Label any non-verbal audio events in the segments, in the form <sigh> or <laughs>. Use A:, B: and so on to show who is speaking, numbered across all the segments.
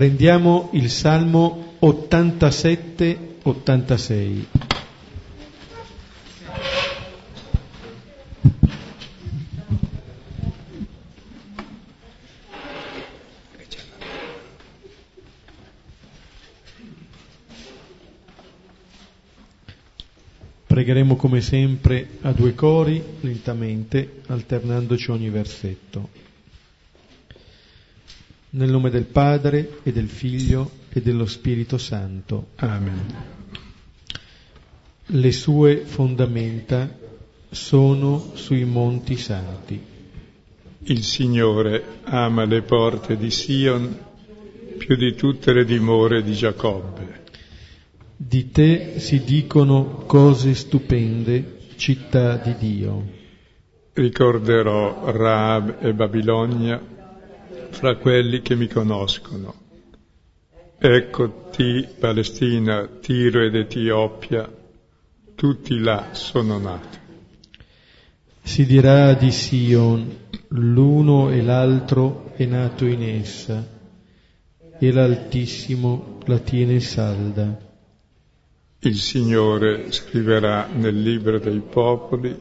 A: Prendiamo il Salmo 87-86. Pregheremo come sempre a due cori, lentamente, alternandoci ogni versetto. Nel nome del Padre e del Figlio e dello Spirito Santo.
B: Amen.
A: Le sue fondamenta sono sui monti santi.
B: Il Signore ama le porte di Sion più di tutte le dimore di Giacobbe.
A: Di te si dicono cose stupende, città di Dio.
B: Ricorderò Raab e Babilonia fra quelli che mi conoscono. Eccoti, Palestina, Tiro ed Etiopia, tutti là sono nati.
A: Si dirà di Sion, l'uno e l'altro è nato in essa, e l'Altissimo la tiene salda.
B: Il Signore scriverà nel libro dei popoli,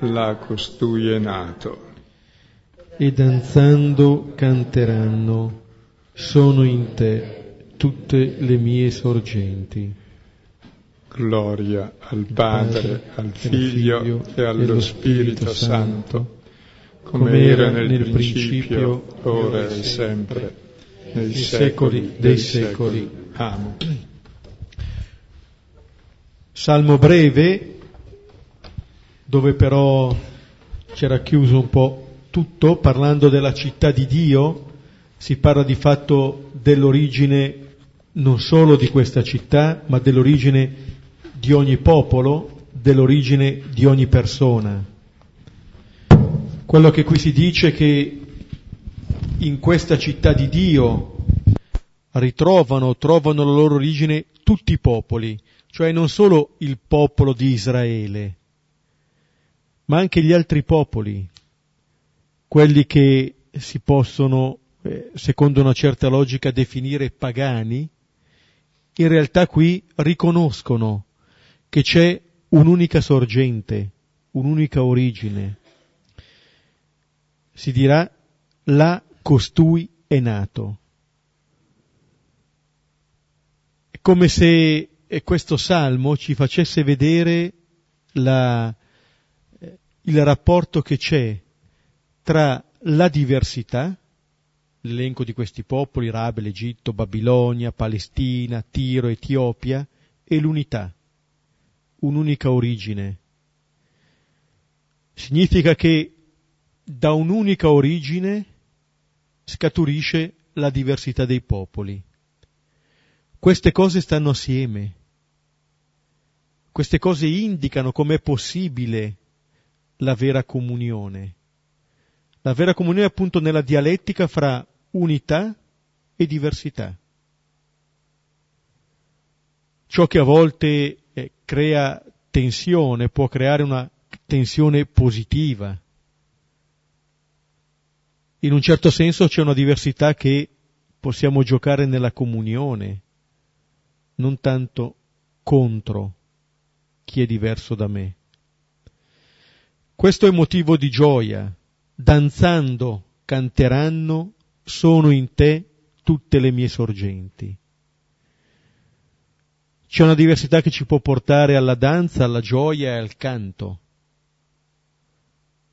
B: là costui è nato.
A: E danzando canteranno, sono in te tutte le mie sorgenti.
B: Gloria al Padre, al Figlio e allo Spirito Santo, come era nel principio, ora e sempre, nei secoli dei secoli. Amen.
A: Salmo breve, dove però c'era chiuso un po' tutto, parlando della città di Dio, si parla di fatto dell'origine non solo di questa città, ma dell'origine di ogni popolo, dell'origine di ogni persona. Quello che qui si dice è che in questa città di Dio ritrovano, trovano la loro origine tutti i popoli, cioè non solo il popolo di Israele, ma anche gli altri popoli, quelli che si possono, eh, secondo una certa logica, definire pagani, in realtà qui riconoscono che c'è un'unica sorgente, un'unica origine. Si dirà là costui è nato. È come se e questo salmo ci facesse vedere la, eh, il rapporto che c'è tra la diversità, l'elenco di questi popoli, Rabel, Egitto, Babilonia, Palestina, Tiro, Etiopia, e l'unità, un'unica origine. Significa che da un'unica origine scaturisce la diversità dei popoli. Queste cose stanno assieme. Queste cose indicano com'è possibile la vera comunione. La vera comunione è appunto nella dialettica fra unità e diversità. Ciò che a volte eh, crea tensione può creare una tensione positiva. In un certo senso c'è una diversità che possiamo giocare nella comunione, non tanto contro chi è diverso da me. Questo è motivo di gioia. Danzando canteranno, sono in te tutte le mie sorgenti. C'è una diversità che ci può portare alla danza, alla gioia e al canto.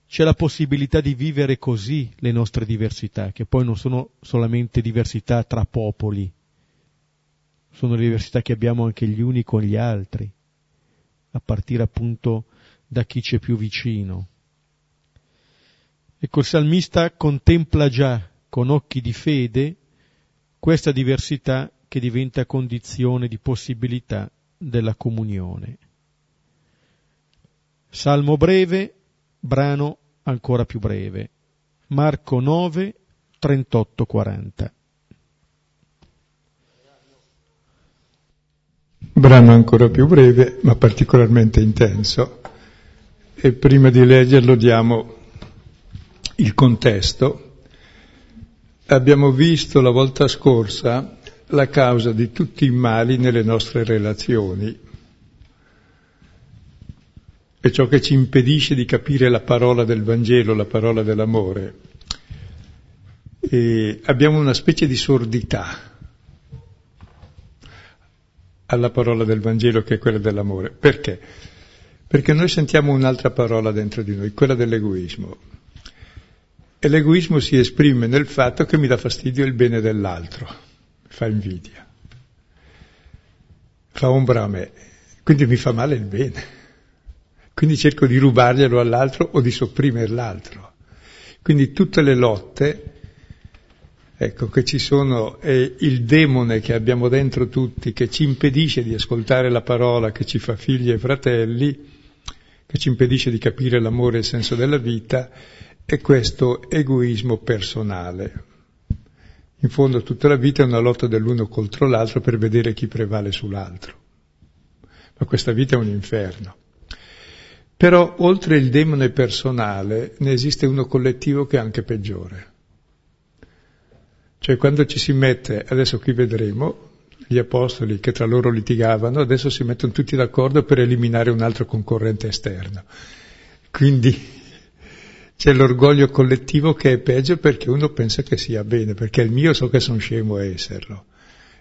A: C'è la possibilità di vivere così le nostre diversità, che poi non sono solamente diversità tra popoli, sono le diversità che abbiamo anche gli uni con gli altri a partire appunto da chi c'è più vicino. Ecco, il salmista contempla già con occhi di fede questa diversità che diventa condizione di possibilità della comunione. Salmo breve, brano ancora più breve. Marco 9, 38-40.
B: brano ancora più breve ma particolarmente intenso e prima di leggerlo diamo il contesto. abbiamo visto la volta scorsa la causa di tutti i mali nelle nostre relazioni. È ciò che ci impedisce di capire la parola del Vangelo, la parola dell'amore. E abbiamo una specie di sordità alla parola del Vangelo che è quella dell'amore. Perché? Perché noi sentiamo un'altra parola dentro di noi, quella dell'egoismo. E l'egoismo si esprime nel fatto che mi dà fastidio il bene dell'altro, mi fa invidia, fa ombra a me, quindi mi fa male il bene. Quindi cerco di rubarglielo all'altro o di sopprimere l'altro. Quindi tutte le lotte ecco, che ci sono, è il demone che abbiamo dentro tutti, che ci impedisce di ascoltare la parola, che ci fa figli e fratelli, che ci impedisce di capire l'amore e il senso della vita, è questo egoismo personale. In fondo tutta la vita è una lotta dell'uno contro l'altro per vedere chi prevale sull'altro. Ma questa vita è un inferno. Però oltre il demone personale ne esiste uno collettivo che è anche peggiore cioè quando ci si mette, adesso qui vedremo, gli apostoli che tra loro litigavano, adesso si mettono tutti d'accordo per eliminare un altro concorrente esterno. Quindi c'è l'orgoglio collettivo che è peggio perché uno pensa che sia bene, perché il mio so che sono scemo a esserlo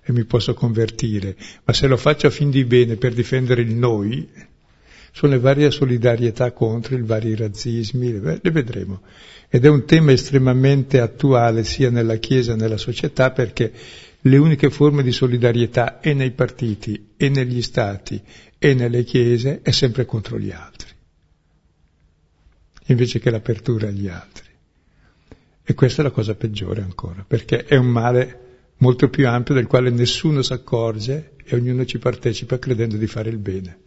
B: e mi posso convertire, ma se lo faccio a fin di bene per difendere il noi, sono le varie solidarietà contro i vari razzismi, le vedremo. Ed è un tema estremamente attuale sia nella Chiesa che nella società perché le uniche forme di solidarietà e nei partiti e negli stati e nelle chiese è sempre contro gli altri, invece che l'apertura agli altri. E questa è la cosa peggiore ancora, perché è un male molto più ampio del quale nessuno si accorge e ognuno ci partecipa credendo di fare il bene.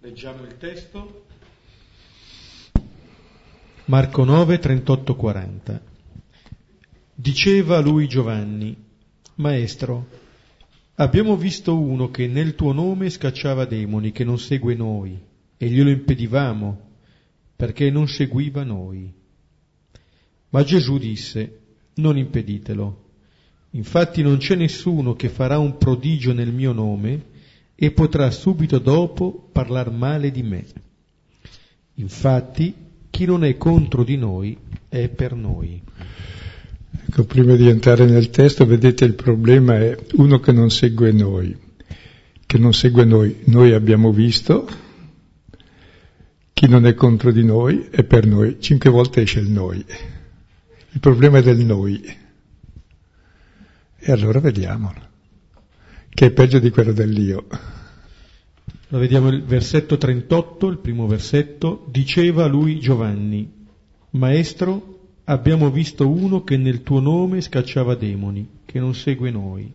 A: Leggiamo il testo. Marco 9, 38, 40. Diceva lui Giovanni, Maestro, abbiamo visto uno che nel tuo nome scacciava demoni, che non segue noi, e glielo impedivamo, perché non seguiva noi. Ma Gesù disse, non impeditelo. Infatti non c'è nessuno che farà un prodigio nel mio nome e potrà subito dopo parlar male di me. Infatti, chi non è contro di noi è per noi.
B: Ecco, prima di entrare nel testo, vedete il problema è uno che non segue noi, che non segue noi, noi abbiamo visto, chi non è contro di noi è per noi, cinque volte esce il noi. Il problema è del noi. E allora vediamolo, che è peggio di quello dell'io.
A: Lo vediamo il versetto 38, il primo versetto, diceva lui Giovanni, Maestro, abbiamo visto uno che nel tuo nome scacciava demoni, che non segue noi,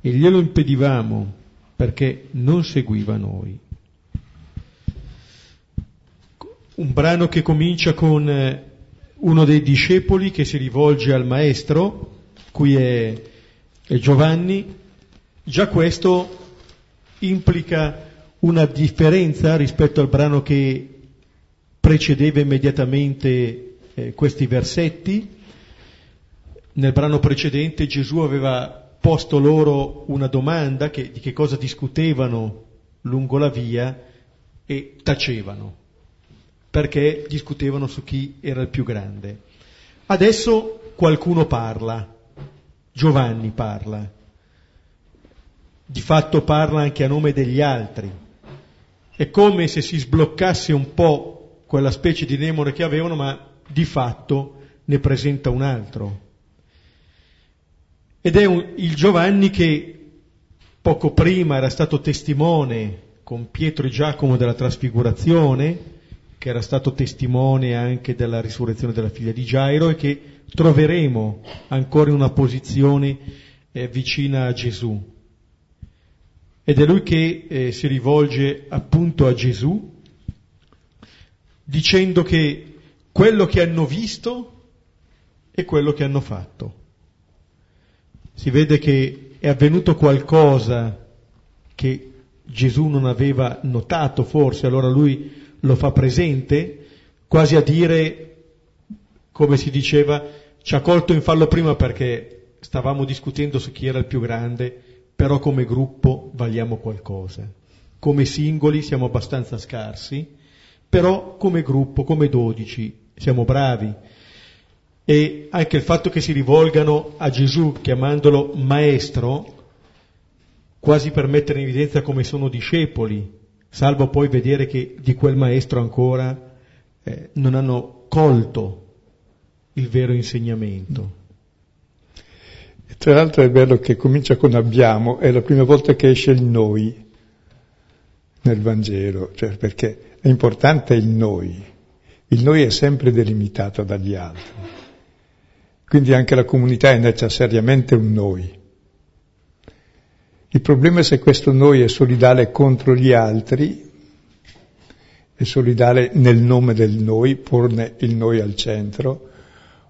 A: e glielo impedivamo perché non seguiva noi. Un brano che comincia con eh, uno dei discepoli che si rivolge al Maestro, qui è, è Giovanni, già questo implica una differenza rispetto al brano che precedeva immediatamente eh, questi versetti. Nel brano precedente Gesù aveva posto loro una domanda che, di che cosa discutevano lungo la via e tacevano, perché discutevano su chi era il più grande. Adesso qualcuno parla, Giovanni parla, di fatto parla anche a nome degli altri. È come se si sbloccasse un po' quella specie di demone che avevano, ma di fatto ne presenta un altro. Ed è un, il Giovanni che poco prima era stato testimone con Pietro e Giacomo della trasfigurazione, che era stato testimone anche della risurrezione della figlia di Gairo e che troveremo ancora in una posizione eh, vicina a Gesù. Ed è lui che eh, si rivolge appunto a Gesù dicendo che quello che hanno visto è quello che hanno fatto. Si vede che è avvenuto qualcosa che Gesù non aveva notato forse, allora lui lo fa presente, quasi a dire come si diceva, ci ha colto in fallo prima perché stavamo discutendo su chi era il più grande, però come gruppo valiamo qualcosa. Come singoli siamo abbastanza scarsi, però come gruppo, come dodici, siamo bravi. E anche il fatto che si rivolgano a Gesù chiamandolo maestro, quasi per mettere in evidenza come sono discepoli, salvo poi vedere che di quel maestro ancora eh, non hanno colto il vero insegnamento.
B: E tra l'altro è bello che comincia con abbiamo, è la prima volta che esce il noi nel Vangelo, cioè perché è importante il noi, il noi è sempre delimitato dagli altri, quindi anche la comunità è necessariamente un noi. Il problema è se questo noi è solidale contro gli altri, è solidale nel nome del noi, porne il noi al centro,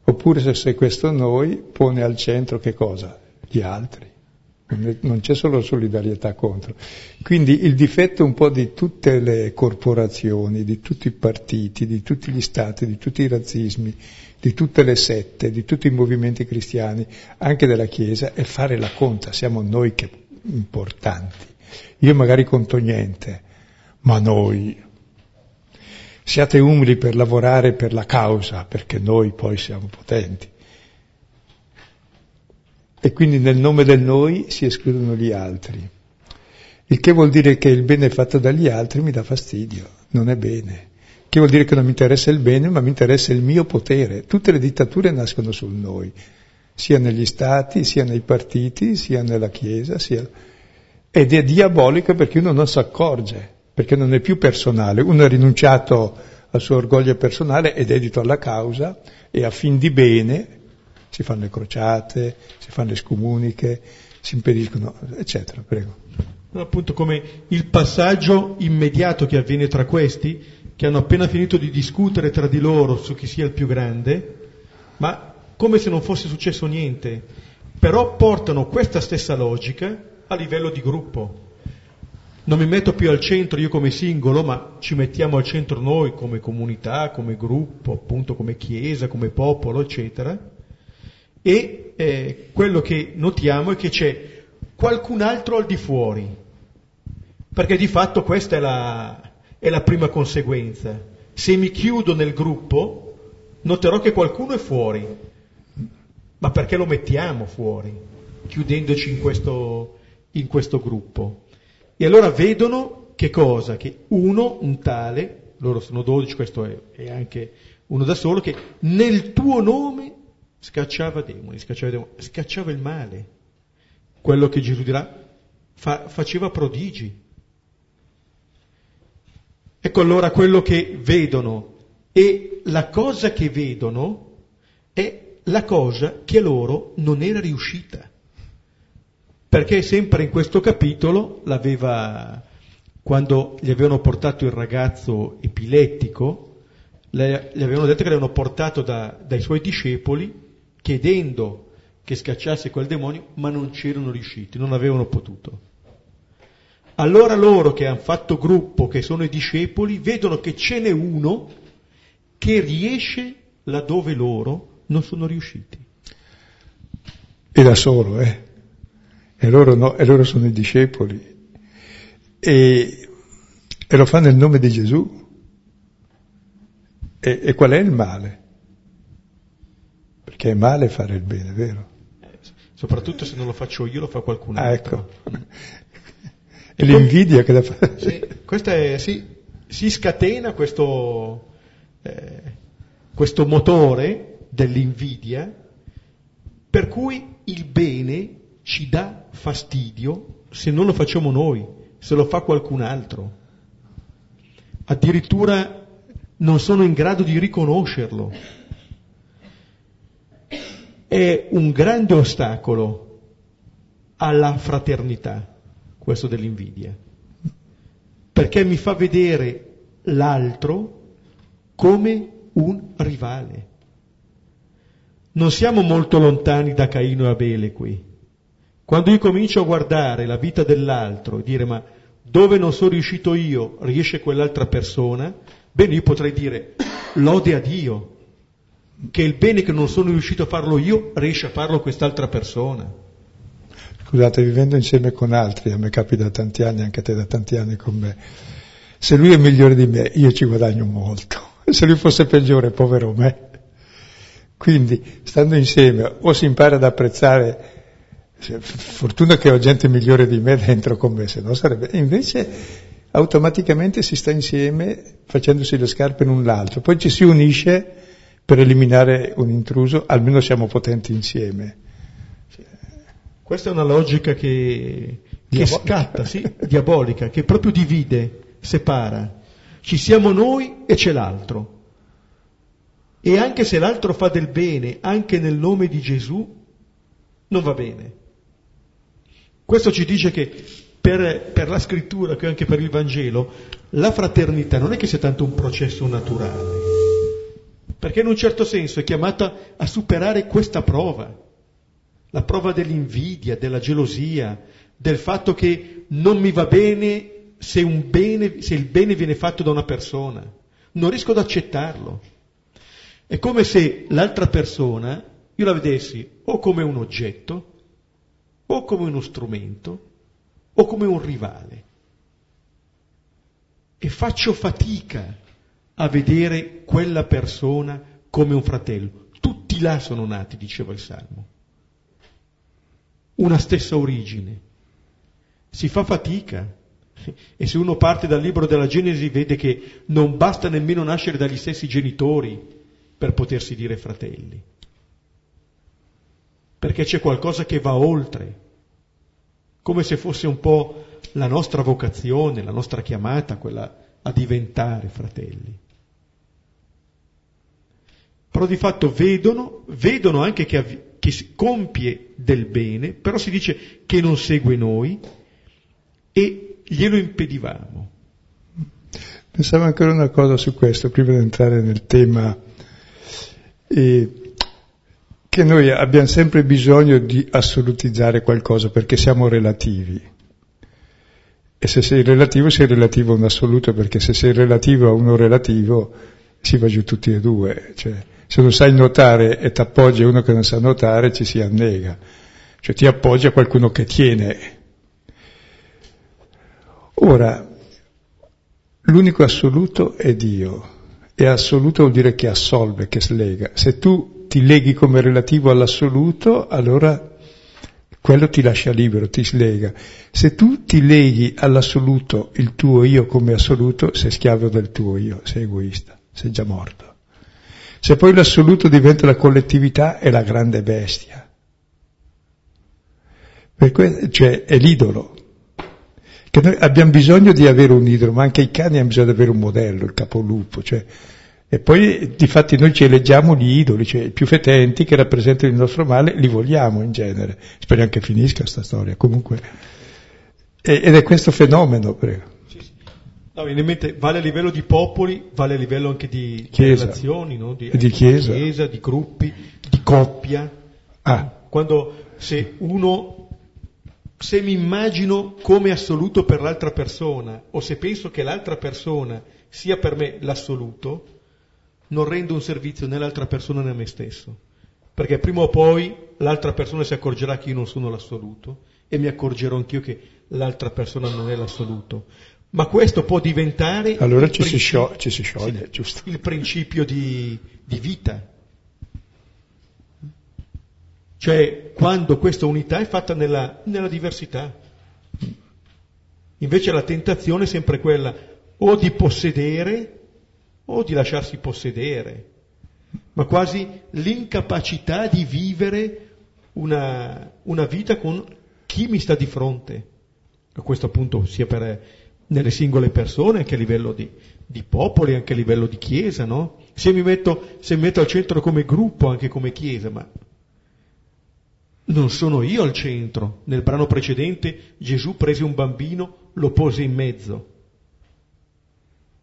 B: oppure se questo noi pone al centro che cosa? Gli altri. Non c'è solo solidarietà contro. Quindi il difetto un po' di tutte le corporazioni, di tutti i partiti, di tutti gli stati, di tutti i razzismi, di tutte le sette, di tutti i movimenti cristiani, anche della Chiesa, è fare la conta, siamo noi che importanti. Io magari conto niente, ma noi. Siate umili per lavorare per la causa, perché noi poi siamo potenti. E quindi nel nome del noi si escludono gli altri. Il che vuol dire che il bene fatto dagli altri mi dà fastidio, non è bene. Che vuol dire che non mi interessa il bene, ma mi interessa il mio potere. Tutte le dittature nascono sul noi sia negli stati, sia nei partiti, sia nella Chiesa, sia... ed è diabolica perché uno non si accorge, perché non è più personale, uno ha rinunciato al suo orgoglio personale è dedito alla causa e a fin di bene si fanno le crociate, si fanno le scomuniche, si impediscono, eccetera. Prego.
A: Appunto come il passaggio immediato che avviene tra questi, che hanno appena finito di discutere tra di loro su chi sia il più grande, ma come se non fosse successo niente, però portano questa stessa logica a livello di gruppo. Non mi metto più al centro io come singolo, ma ci mettiamo al centro noi come comunità, come gruppo, appunto come chiesa, come popolo, eccetera. E eh, quello che notiamo è che c'è qualcun altro al di fuori, perché di fatto questa è la, è la prima conseguenza. Se mi chiudo nel gruppo, noterò che qualcuno è fuori, ma perché lo mettiamo fuori, chiudendoci in questo, in questo gruppo? E allora vedono che cosa? Che uno, un tale, loro sono dodici, questo è, è anche uno da solo, che nel tuo nome scacciava demoni, scacciava, demoni, scacciava il male. Quello che Gesù dirà, fa, faceva prodigi. Ecco allora quello che vedono e la cosa che vedono è la cosa che a loro non era riuscita. Perché sempre in questo capitolo l'aveva, quando gli avevano portato il ragazzo epilettico, gli avevano detto che l'avevano portato da, dai suoi discepoli chiedendo che scacciasse quel demonio, ma non c'erano riusciti, non avevano potuto. Allora loro che hanno fatto gruppo, che sono i discepoli, vedono che ce n'è uno che riesce laddove loro non sono riusciti.
B: E da solo, eh? E loro, no, e loro sono i discepoli. E, e, lo fa nel nome di Gesù. E, e, qual è il male? Perché è male fare il bene, vero?
A: Soprattutto se non lo faccio io, lo fa qualcun
B: ah, altro. Ah, ecco. E <laughs> l'invidia che da fare.
A: Sì, questa è, sì, si scatena questo, eh, questo motore dell'invidia, per cui il bene ci dà fastidio se non lo facciamo noi, se lo fa qualcun altro. Addirittura non sono in grado di riconoscerlo. È un grande ostacolo alla fraternità, questo dell'invidia, perché mi fa vedere l'altro come un rivale. Non siamo molto lontani da Caino e Abele qui. Quando io comincio a guardare la vita dell'altro e dire ma dove non sono riuscito io riesce quell'altra persona, bene io potrei dire lode a Dio, che il bene che non sono riuscito a farlo io riesce a farlo quest'altra persona.
B: Scusate, vivendo insieme con altri, a me capita da tanti anni, anche a te da tanti anni con me, se lui è migliore di me, io ci guadagno molto. <laughs> Se lui fosse peggiore, povero me. Quindi, stando insieme, o si impara ad apprezzare, fortuna che ho gente migliore di me dentro con me, se no sarebbe... Invece, automaticamente si sta insieme facendosi le scarpe l'un l'altro, poi ci si unisce per eliminare un intruso, almeno siamo potenti insieme.
A: Questa è una logica che, che scatta, sì, diabolica, che proprio divide, separa. Ci siamo noi e c'è l'altro. E anche se l'altro fa del bene, anche nel nome di Gesù, non va bene. Questo ci dice che per, per la scrittura, che anche per il Vangelo, la fraternità non è che sia tanto un processo naturale, perché in un certo senso è chiamata a superare questa prova la prova dell'invidia, della gelosia, del fatto che non mi va bene se, bene se, il bene viene fatto da una persona. Non riesco ad accettarlo. È come se l'altra persona io la vedessi o come un oggetto, o come uno strumento, o come un rivale. E faccio fatica a vedere quella persona come un fratello. Tutti là sono nati, diceva il Salmo una stessa origine. Si fa fatica. E se uno parte dal libro della Genesi vede che non basta nemmeno nascere dagli stessi genitori per potersi dire fratelli. Perché c'è qualcosa che va oltre, come se fosse un po' la nostra vocazione, la nostra chiamata, quella a diventare fratelli. Però di fatto vedono, vedono anche che, che compie del bene, però si dice che non segue noi e glielo impedivamo.
B: Pensavo ancora una cosa su questo, prima di entrare nel tema, eh, che noi abbiamo sempre bisogno di assolutizzare qualcosa perché siamo relativi. E se sei relativo, sei relativo a un assoluto, perché se sei relativo a uno relativo, si va giù tutti e due. Cioè, se non sai nuotare e ti appoggi a uno che non sa nuotare, ci si annega. Cioè ti appoggi a qualcuno che tiene. Ora, l'unico assoluto è Dio. E assoluto vuol dire che assolve, che slega. Se tu ti leghi come relativo all'assoluto, allora quello ti lascia libero, ti slega. Se tu ti leghi all'assoluto, il tuo io come assoluto, sei schiavo del tuo io, sei egoista, sei già morto. Se poi l'assoluto diventa la collettività è la grande bestia. Que- cioè è l'idolo. Che noi abbiamo bisogno di avere un idolo, ma anche i cani hanno bisogno di avere un modello, il capolupo. Cioè, e poi difatti noi ci eleggiamo gli idoli, cioè i più fetenti che rappresentano il nostro male, li vogliamo in genere. Speriamo che finisca questa storia. Comunque, ed è questo fenomeno, prego.
A: No, viene in mente, vale a livello di popoli, vale a livello anche di, di relazioni, no?
B: di, di chiesa.
A: di, chiesa. di gruppi, di coppia.
B: Ah.
A: Quando se uno, se mi immagino come assoluto per l'altra persona, o se penso che l'altra persona sia per me l'assoluto, non rendo un servizio né all'altra persona né a me stesso. Perché prima o poi l'altra persona si accorgerà che io non sono l'assoluto e mi accorgerò anch'io che l'altra persona non è l'assoluto ma questo può diventare
B: allora ci si, scioglie, ci si scioglie
A: sì, il principio di, di, vita. Cioè quando questa unità è fatta nella, nella diversità. Invece la tentazione è sempre quella o di possedere o di lasciarsi possedere, ma quasi l'incapacità di vivere una, una vita con chi mi sta di fronte. A questo appunto sia per nelle singole persone, anche a livello di, di popoli, anche a livello di chiesa, no? Se mi, metto, se mi metto al centro come gruppo, anche come chiesa, ma non sono io al centro. Nel brano precedente Gesù prese un bambino, lo pose in mezzo.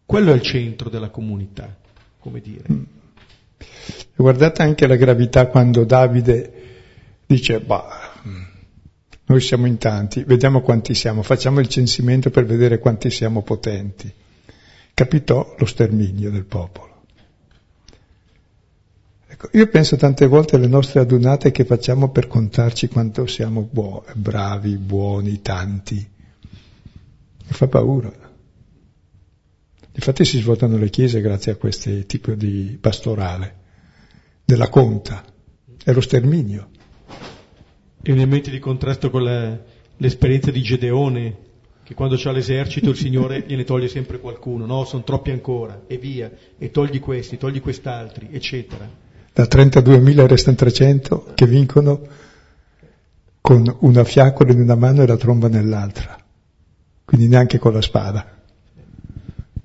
A: Quello è il centro della comunità, come dire.
B: Guardate anche la gravità quando Davide dice, bah, noi siamo in tanti, vediamo quanti siamo, facciamo il censimento per vedere quanti siamo potenti. Capitò lo sterminio del popolo. Ecco, io penso tante volte alle nostre adunate che facciamo per contarci quanto siamo buoni, bravi, buoni, tanti. Mi fa paura. Infatti si svuotano le chiese grazie a questo tipo di pastorale, della conta, è lo sterminio.
A: Elementi di contrasto con la, l'esperienza di Gedeone, che quando c'ha l'esercito il Signore <laughs> gliene toglie sempre qualcuno, no, sono troppi ancora, e via, e togli questi, togli quest'altri, eccetera.
B: Da 32.000 restano 300 che vincono con una fiaccola in una mano e la tromba nell'altra, quindi neanche con la spada.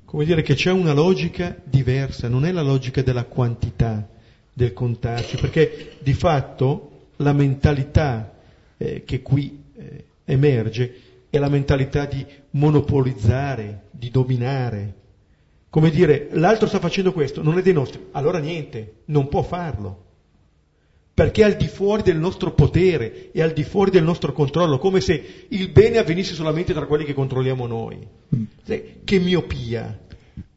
A: Come dire che c'è una logica diversa, non è la logica della quantità del contarci, perché di fatto la mentalità eh, che qui eh, emerge è la mentalità di monopolizzare, di dominare. Come dire, l'altro sta facendo questo, non è dei nostri, allora niente, non può farlo. Perché è al di fuori del nostro potere e al di fuori del nostro controllo, come se il bene avvenisse solamente tra quelli che controlliamo noi. Mm. Che miopia.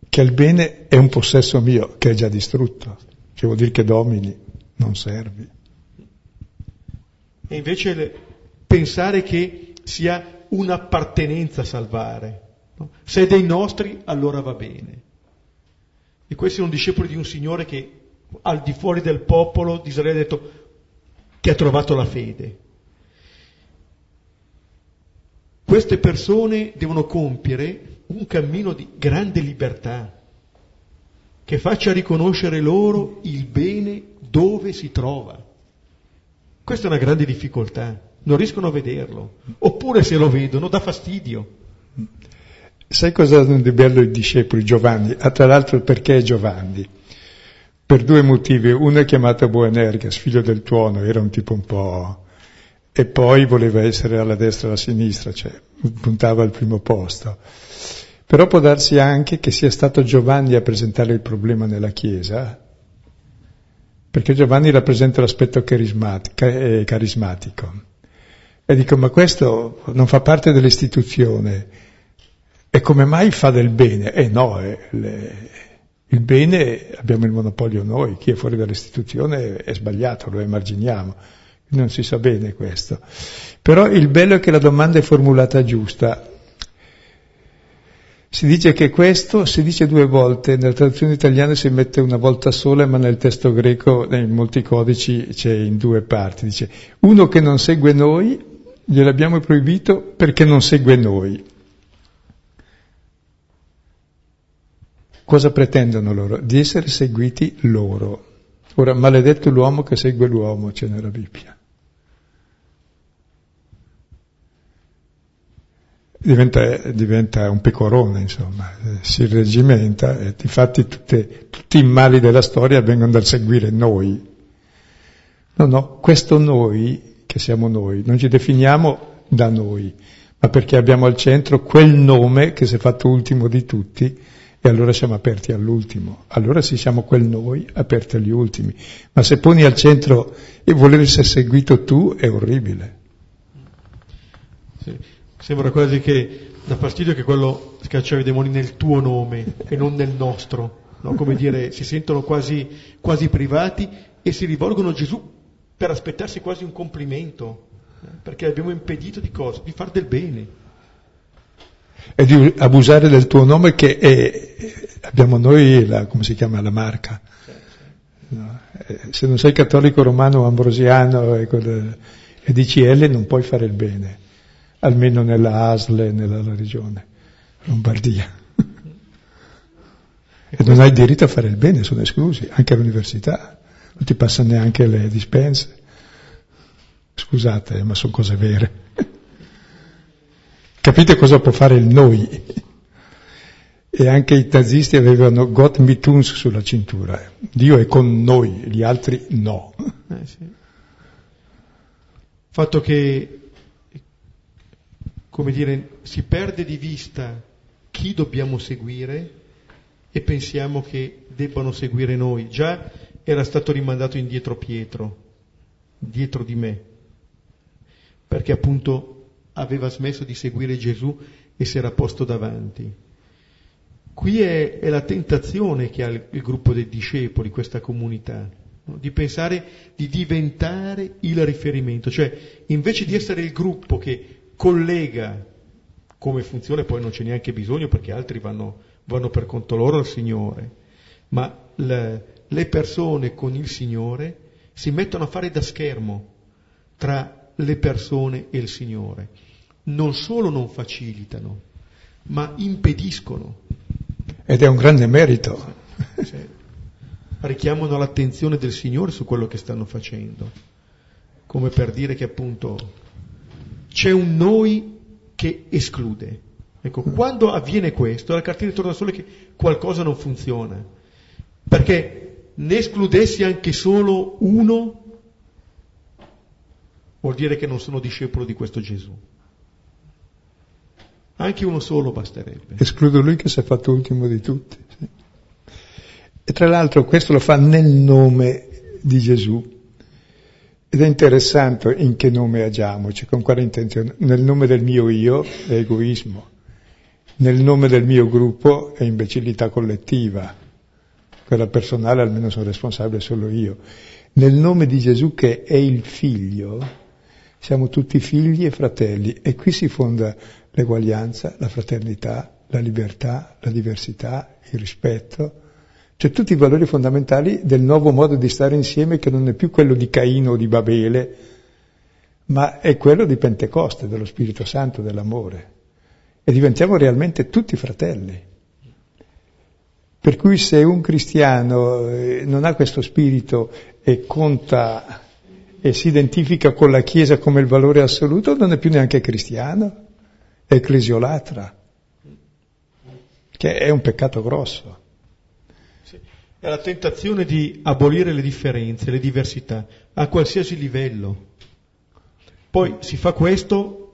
B: Che il bene è un possesso mio che è già distrutto, che vuol dire che domini, non servi.
A: E invece pensare che sia un'appartenenza a salvare. No? Se è dei nostri, allora va bene. E questi sono discepoli di un Signore che al di fuori del popolo di Israele ha detto che ha trovato la fede. Queste persone devono compiere un cammino di grande libertà che faccia riconoscere loro il bene dove si trova. Questa è una grande difficoltà non riescono a vederlo, oppure se lo vedono dà fastidio.
B: Sai cosa hanno di bello i discepoli Giovanni? Ah, tra l'altro perché Giovanni? Per due motivi. Uno è chiamato Boanerges, figlio del tuono, era un tipo un po'... e poi voleva essere alla destra e alla sinistra, cioè puntava al primo posto. Però può darsi anche che sia stato Giovanni a presentare il problema nella Chiesa, perché Giovanni rappresenta l'aspetto eh, carismatico. E dico, ma questo non fa parte dell'istituzione. E come mai fa del bene? Eh no, eh, le, il bene abbiamo il monopolio noi, chi è fuori dall'istituzione è sbagliato, lo emarginiamo. Non si sa bene questo. Però il bello è che la domanda è formulata giusta. Si dice che questo si dice due volte, nella traduzione italiana si mette una volta sola, ma nel testo greco, in molti codici, c'è in due parti. Dice, uno che non segue noi gliel'abbiamo proibito perché non segue noi. Cosa pretendono loro? Di essere seguiti loro. Ora, maledetto l'uomo che segue l'uomo, c'è nella Bibbia. Diventa, diventa, un pecorone, insomma, si regimenta e infatti tutte, tutti i mali della storia vengono dal seguire noi. No, no, questo noi che siamo noi, non ci definiamo da noi, ma perché abbiamo al centro quel nome che si è fatto ultimo di tutti e allora siamo aperti all'ultimo. Allora sì siamo quel noi aperti agli ultimi. Ma se poni al centro e voler essere seguito tu è orribile.
A: Sì. Sembra quasi che dà fastidio che quello scacciava i demoni nel tuo nome e non nel nostro. No? Come dire, si sentono quasi, quasi privati e si rivolgono a Gesù per aspettarsi quasi un complimento, eh, perché abbiamo impedito di cosa? Di far del bene.
B: E di abusare del tuo nome che è, abbiamo noi, la, come si chiama, la marca. No? Eh, se non sei cattolico romano o ambrosiano e, quel, e dici L non puoi fare il bene, almeno nella ASL, nella regione Lombardia. <laughs> e non hai diritto a fare il bene, sono esclusi, anche all'università non ti passano neanche le dispense. Scusate, ma sono cose vere. <laughs> Capite cosa può fare il noi? E anche i nazisti avevano Gott mit uns sulla cintura. Dio è con noi, gli altri no. Eh sì.
A: Fatto che, come dire, si perde di vista chi dobbiamo seguire e pensiamo che debbano seguire noi. Già era stato rimandato indietro Pietro, dietro di me, perché appunto aveva smesso di seguire Gesù e si era posto davanti. Qui è, è la tentazione che ha il, il gruppo dei discepoli, questa comunità. no? di pensare di diventare il riferimento, cioè invece di essere il gruppo che collega come funzione, poi non c'è neanche bisogno perché altri vanno, vanno per conto loro al Signore, ma le, le persone con il Signore si mettono a fare da schermo tra le persone e il Signore. Non solo non facilitano, ma impediscono.
B: Ed è un grande merito.
A: Sì. Richiamano l'attenzione del Signore su quello che stanno facendo, come per dire che appunto c'è un noi che esclude. Ecco, quando avviene questo, la cartina torna solo che qualcosa non funziona, perché ne escludessi anche solo uno, vuol dire che non sono discepolo di questo Gesù. Anche uno solo basterebbe.
B: Escludo lui che si è fatto ultimo di tutti. Sì. E tra l'altro questo lo fa nel nome di Gesù. Ed è interessante in che nome agiamoci, con quale intenzione. Nel nome del mio io è egoismo, nel nome del mio gruppo è imbecillità collettiva, quella personale almeno sono responsabile solo io. Nel nome di Gesù che è il figlio, siamo tutti figli e fratelli e qui si fonda l'eguaglianza, la fraternità, la libertà, la diversità, il rispetto, cioè tutti i valori fondamentali del nuovo modo di stare insieme che non è più quello di Caino o di Babele, ma è quello di Pentecoste, dello Spirito Santo, dell'amore. E diventiamo realmente tutti fratelli. Per cui se un cristiano eh, non ha questo spirito e conta e si identifica con la Chiesa come il valore assoluto, non è più neanche cristiano, è ecclesiolatra, che è un peccato grosso.
A: È la tentazione di abolire le differenze, le diversità, a qualsiasi livello. Poi si fa questo,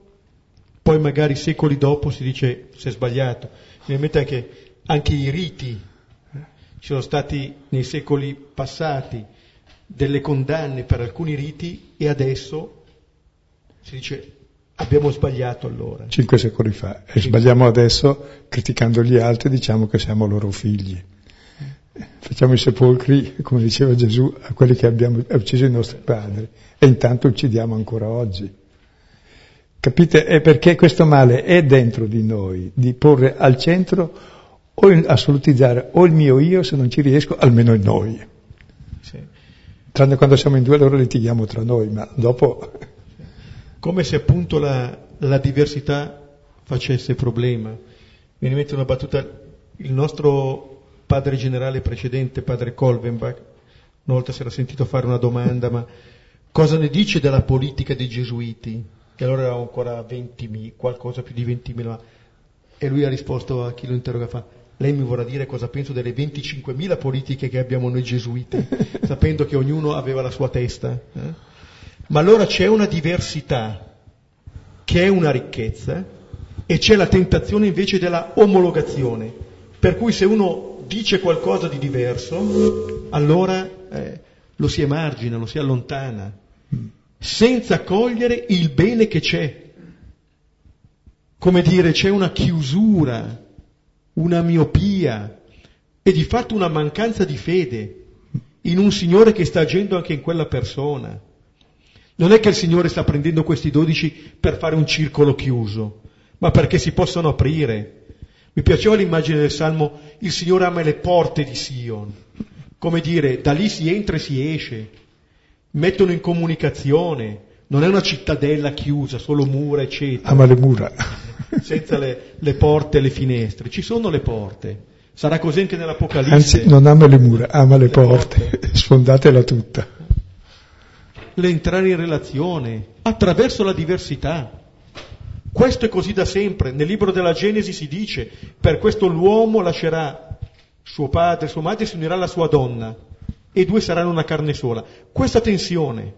A: poi magari secoli dopo si dice si è sbagliato. Mi mette anche, anche i riti. Ci sono stati nei secoli passati delle condanne per alcuni riti e adesso si dice abbiamo sbagliato allora.
B: Cinque secoli fa. E sbagliamo adesso criticando gli altri diciamo che siamo loro figli. Facciamo i sepolcri, come diceva Gesù, a quelli che abbiamo ucciso i nostri padri e intanto uccidiamo ancora oggi. Capite? È perché questo male è dentro di noi, di porre al centro o assolutizzare o il mio io, se non ci riesco, almeno il noi. Sì. Tranne quando siamo in due, allora litighiamo tra noi, ma dopo... <laughs>
A: Come se appunto la, la diversità facesse problema. Mi rimette una battuta, il nostro padre generale precedente, padre Kolvenbach, una volta si era sentito fare una domanda, ma cosa ne dice della politica dei gesuiti? Che allora erano ancora 20.000, qualcosa più di 20.000, e lui ha risposto a chi lo interroga, fa, lei mi vorrà dire cosa penso delle 25.000 politiche che abbiamo noi gesuiti, <laughs> sapendo che ognuno aveva la sua testa. Eh? Ma allora c'è una diversità che è una ricchezza e c'è la tentazione invece della omologazione, per cui se uno dice qualcosa di diverso, allora eh, lo si emargina, lo si allontana, senza cogliere il bene che c'è. Come dire, c'è una chiusura, una miopia e di fatto una mancanza di fede in un Signore che sta agendo anche in quella persona. Non è che il Signore sta prendendo questi dodici per fare un circolo chiuso, ma perché si possono aprire, mi piaceva l'immagine del Salmo, il Signore ama le porte di Sion, come dire, da lì si entra e si esce, mettono in comunicazione, non è una cittadella chiusa, solo mura, eccetera.
B: Ama le mura.
A: Senza le, le porte e le finestre, ci sono le porte. Sarà così anche nell'Apocalisse.
B: Anzi, non ama le mura, ama le, le porte. porte. <laughs> Sfondatela tutta.
A: L'entrare in relazione attraverso la diversità. Questo è così da sempre. Nel libro della Genesi si dice, per questo l'uomo lascerà suo padre sua madre e si unirà alla sua donna e due saranno una carne sola. Questa tensione.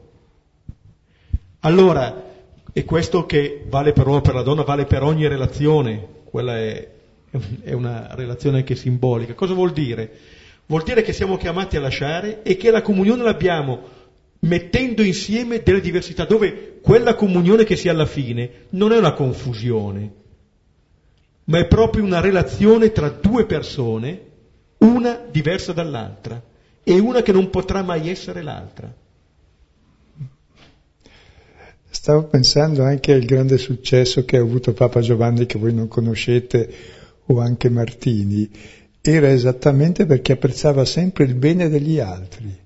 A: Allora, e questo che vale per l'uomo e per la donna, vale per ogni relazione, quella è, è una relazione anche simbolica. Cosa vuol dire? Vuol dire che siamo chiamati a lasciare e che la comunione l'abbiamo mettendo insieme delle diversità, dove quella comunione che si ha alla fine non è una confusione, ma è proprio una relazione tra due persone, una diversa dall'altra, e una che non potrà mai essere l'altra.
B: Stavo pensando anche al grande successo che ha avuto Papa Giovanni, che voi non conoscete, o anche Martini. Era esattamente perché apprezzava sempre il bene degli altri.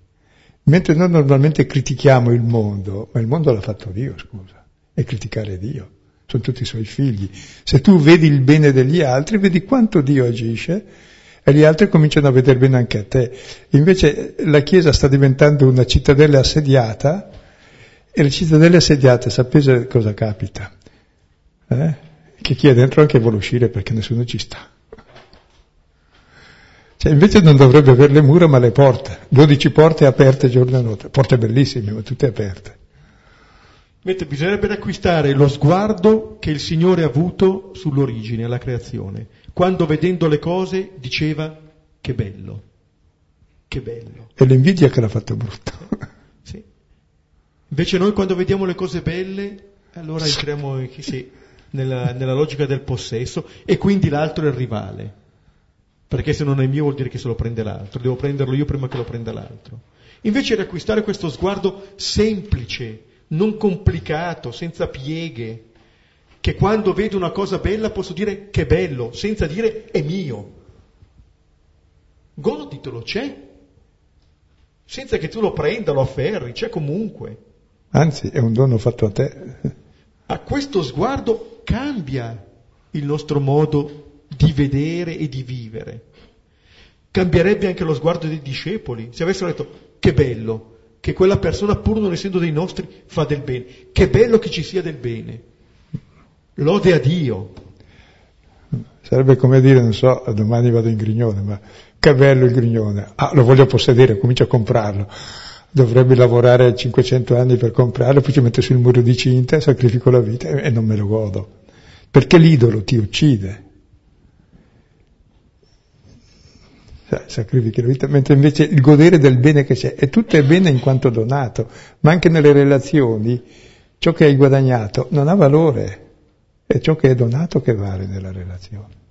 B: Mentre noi normalmente critichiamo il mondo, ma il mondo l'ha fatto Dio, scusa, e criticare Dio. Sono tutti i suoi figli. Se tu vedi il bene degli altri, vedi quanto Dio agisce e gli altri cominciano a vedere bene anche a te. Invece la Chiesa sta diventando una cittadella assediata e le cittadelle assediate, sapete cosa capita? Eh? Che chi è dentro anche vuole uscire perché nessuno ci sta. Cioè, invece non dovrebbe avere le mura ma le porte, 12 porte aperte giorno e notte, porte bellissime ma tutte aperte.
A: Mentre bisognerebbe acquistare lo sguardo che il Signore ha avuto sull'origine, alla creazione, quando vedendo le cose diceva che bello, che bello.
B: È l'invidia che l'ha fatto brutto. <laughs>
A: Invece noi quando vediamo le cose belle, allora entriamo sì, nella, nella logica del possesso e quindi l'altro è il rivale. Perché se non è mio vuol dire che se lo prende l'altro, devo prenderlo io prima che lo prenda l'altro. Invece di acquistare questo sguardo semplice, non complicato, senza pieghe, che quando vedo una cosa bella posso dire che bello, senza dire è mio. Goditelo, c'è. Senza che tu lo prenda, lo afferri, c'è comunque.
B: Anzi, è un dono fatto a te.
A: A questo sguardo cambia il nostro modo di vedere e di vivere. Cambierebbe anche lo sguardo dei discepoli. Se avessero detto che bello, che quella persona, pur non essendo dei nostri, fa del bene. Che bello che ci sia del bene. Lode a Dio.
B: Sarebbe come dire, non so, domani vado in Grignone, ma che bello il Grignone. Ah, lo voglio possedere, comincio a comprarlo. Dovrebbe lavorare 500 anni per comprarlo, poi ci metto sul muro di cinta, sacrifico la vita e non me lo godo. Perché l'idolo ti uccide. sacrifichi la vita, mentre invece il godere del bene che c'è, e tutto è bene in quanto donato, ma anche nelle relazioni ciò che hai guadagnato non ha valore, è ciò che è donato che vale nella relazione.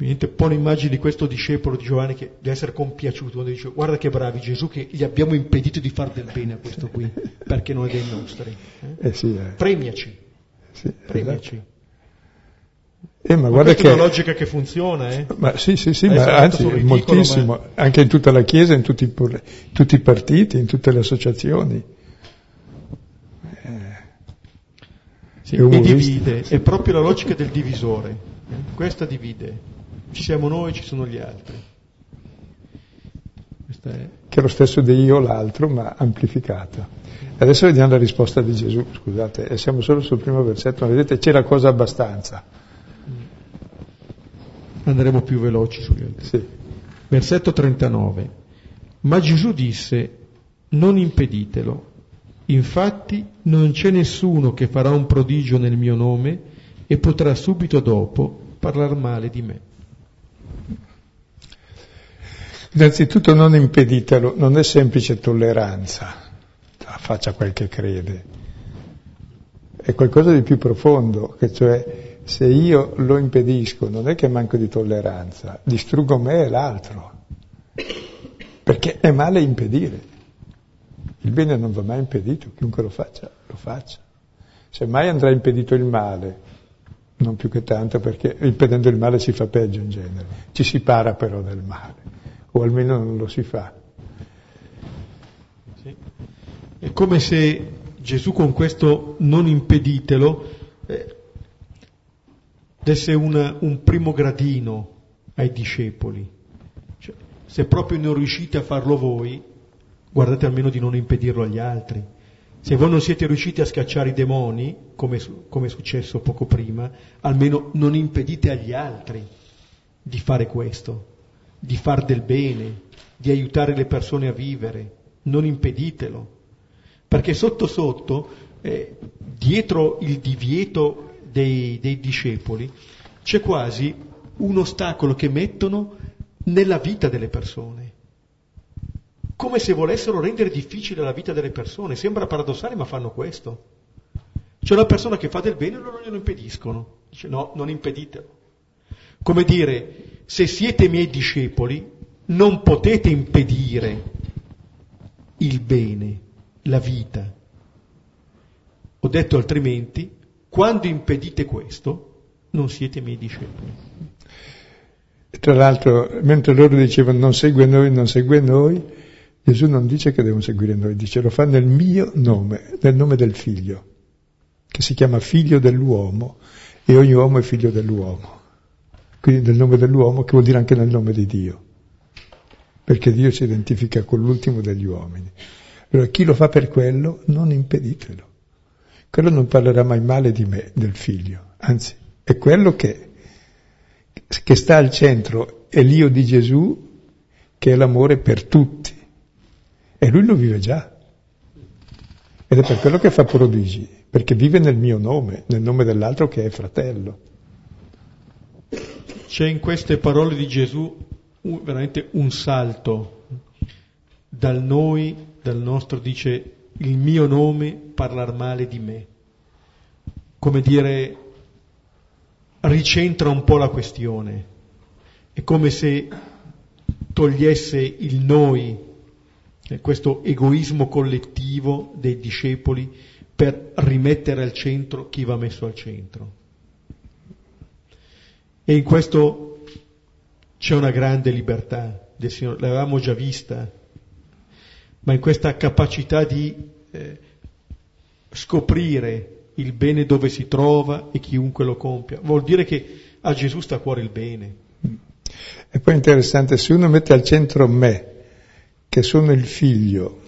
A: Niente, pone immagini di questo discepolo di Giovanni che deve essere compiaciuto quando dice guarda che bravi Gesù che gli abbiamo impedito di fare del bene a questo qui perché non è dei nostri.
B: Eh? Eh sì, eh.
A: Premiaci. Sì, premiaci. Esatto.
B: Eh, ma,
A: ma
B: guarda che...
A: è una logica che funziona, eh?
B: Ma sì, sì, sì, ma anzi, ridicolo, moltissimo, ma... anche in tutta la Chiesa, in tutti, tutti, i partiti, in tutte le associazioni.
A: Eh. Sì, e divide, è proprio la logica del divisore. Eh? Questa divide. Ci siamo noi, ci sono gli altri.
B: È... Che è lo stesso di io l'altro, ma amplificato. Adesso vediamo la risposta di Gesù, scusate, e siamo solo sul primo versetto, ma vedete c'è la cosa abbastanza.
A: Andremo più veloci sugli altri.
B: Sì.
A: Versetto 39. Ma Gesù disse, non impeditelo, infatti non c'è nessuno che farà un prodigio nel mio nome e potrà subito dopo parlare male di me.
B: Innanzitutto non impeditelo, non è semplice tolleranza, faccia quel che crede, è qualcosa di più profondo, che cioè se io lo impedisco non è che manco di tolleranza, distruggo me e l'altro, perché è male impedire. Il bene non va mai impedito, chiunque lo faccia, lo faccia. Semmai andrà impedito il male, non più che tanto perché impedendo il male si fa peggio in genere, ci si para però del male, o almeno non lo si fa.
A: Sì. È come se Gesù con questo non impeditelo eh, desse una, un primo gradino ai discepoli. Cioè, se proprio non riuscite a farlo voi, guardate almeno di non impedirlo agli altri. Se voi non siete riusciti a scacciare i demoni, come, come è successo poco prima, almeno non impedite agli altri di fare questo, di far del bene, di aiutare le persone a vivere. Non impeditelo. Perché sotto sotto, eh, dietro il divieto dei, dei discepoli, c'è quasi un ostacolo che mettono nella vita delle persone. Come se volessero rendere difficile la vita delle persone. Sembra paradossale, ma fanno questo. C'è una persona che fa del bene e loro glielo impediscono. Dice no, non impeditelo. Come dire, se siete miei discepoli, non potete impedire il bene, la vita. Ho detto altrimenti, quando impedite questo, non siete miei discepoli.
B: Tra l'altro, mentre loro dicevano non segue noi, non segue noi, Gesù non dice che devono seguire noi, dice lo fa nel mio nome, nel nome del figlio, che si chiama figlio dell'uomo e ogni uomo è figlio dell'uomo. Quindi nel nome dell'uomo, che vuol dire anche nel nome di Dio, perché Dio si identifica con l'ultimo degli uomini. Allora chi lo fa per quello, non impeditelo. Quello non parlerà mai male di me, del figlio, anzi è quello che, che sta al centro, è l'io di Gesù che è l'amore per tutti. E lui lo vive già. Ed è per quello che fa prodigi, perché vive nel mio nome, nel nome dell'altro che è fratello.
A: C'è in queste parole di Gesù veramente un salto dal noi, dal nostro, dice il mio nome parlar male di me. Come dire, ricentra un po' la questione. È come se togliesse il noi, eh, questo egoismo collettivo dei discepoli, per rimettere al centro chi va messo al centro. E in questo c'è una grande libertà del Signore, l'avevamo già vista, ma in questa capacità di eh, scoprire il bene dove si trova e chiunque lo compia. Vuol dire che a Gesù sta a cuore il bene.
B: E poi è interessante, se uno mette al centro me, che sono il figlio,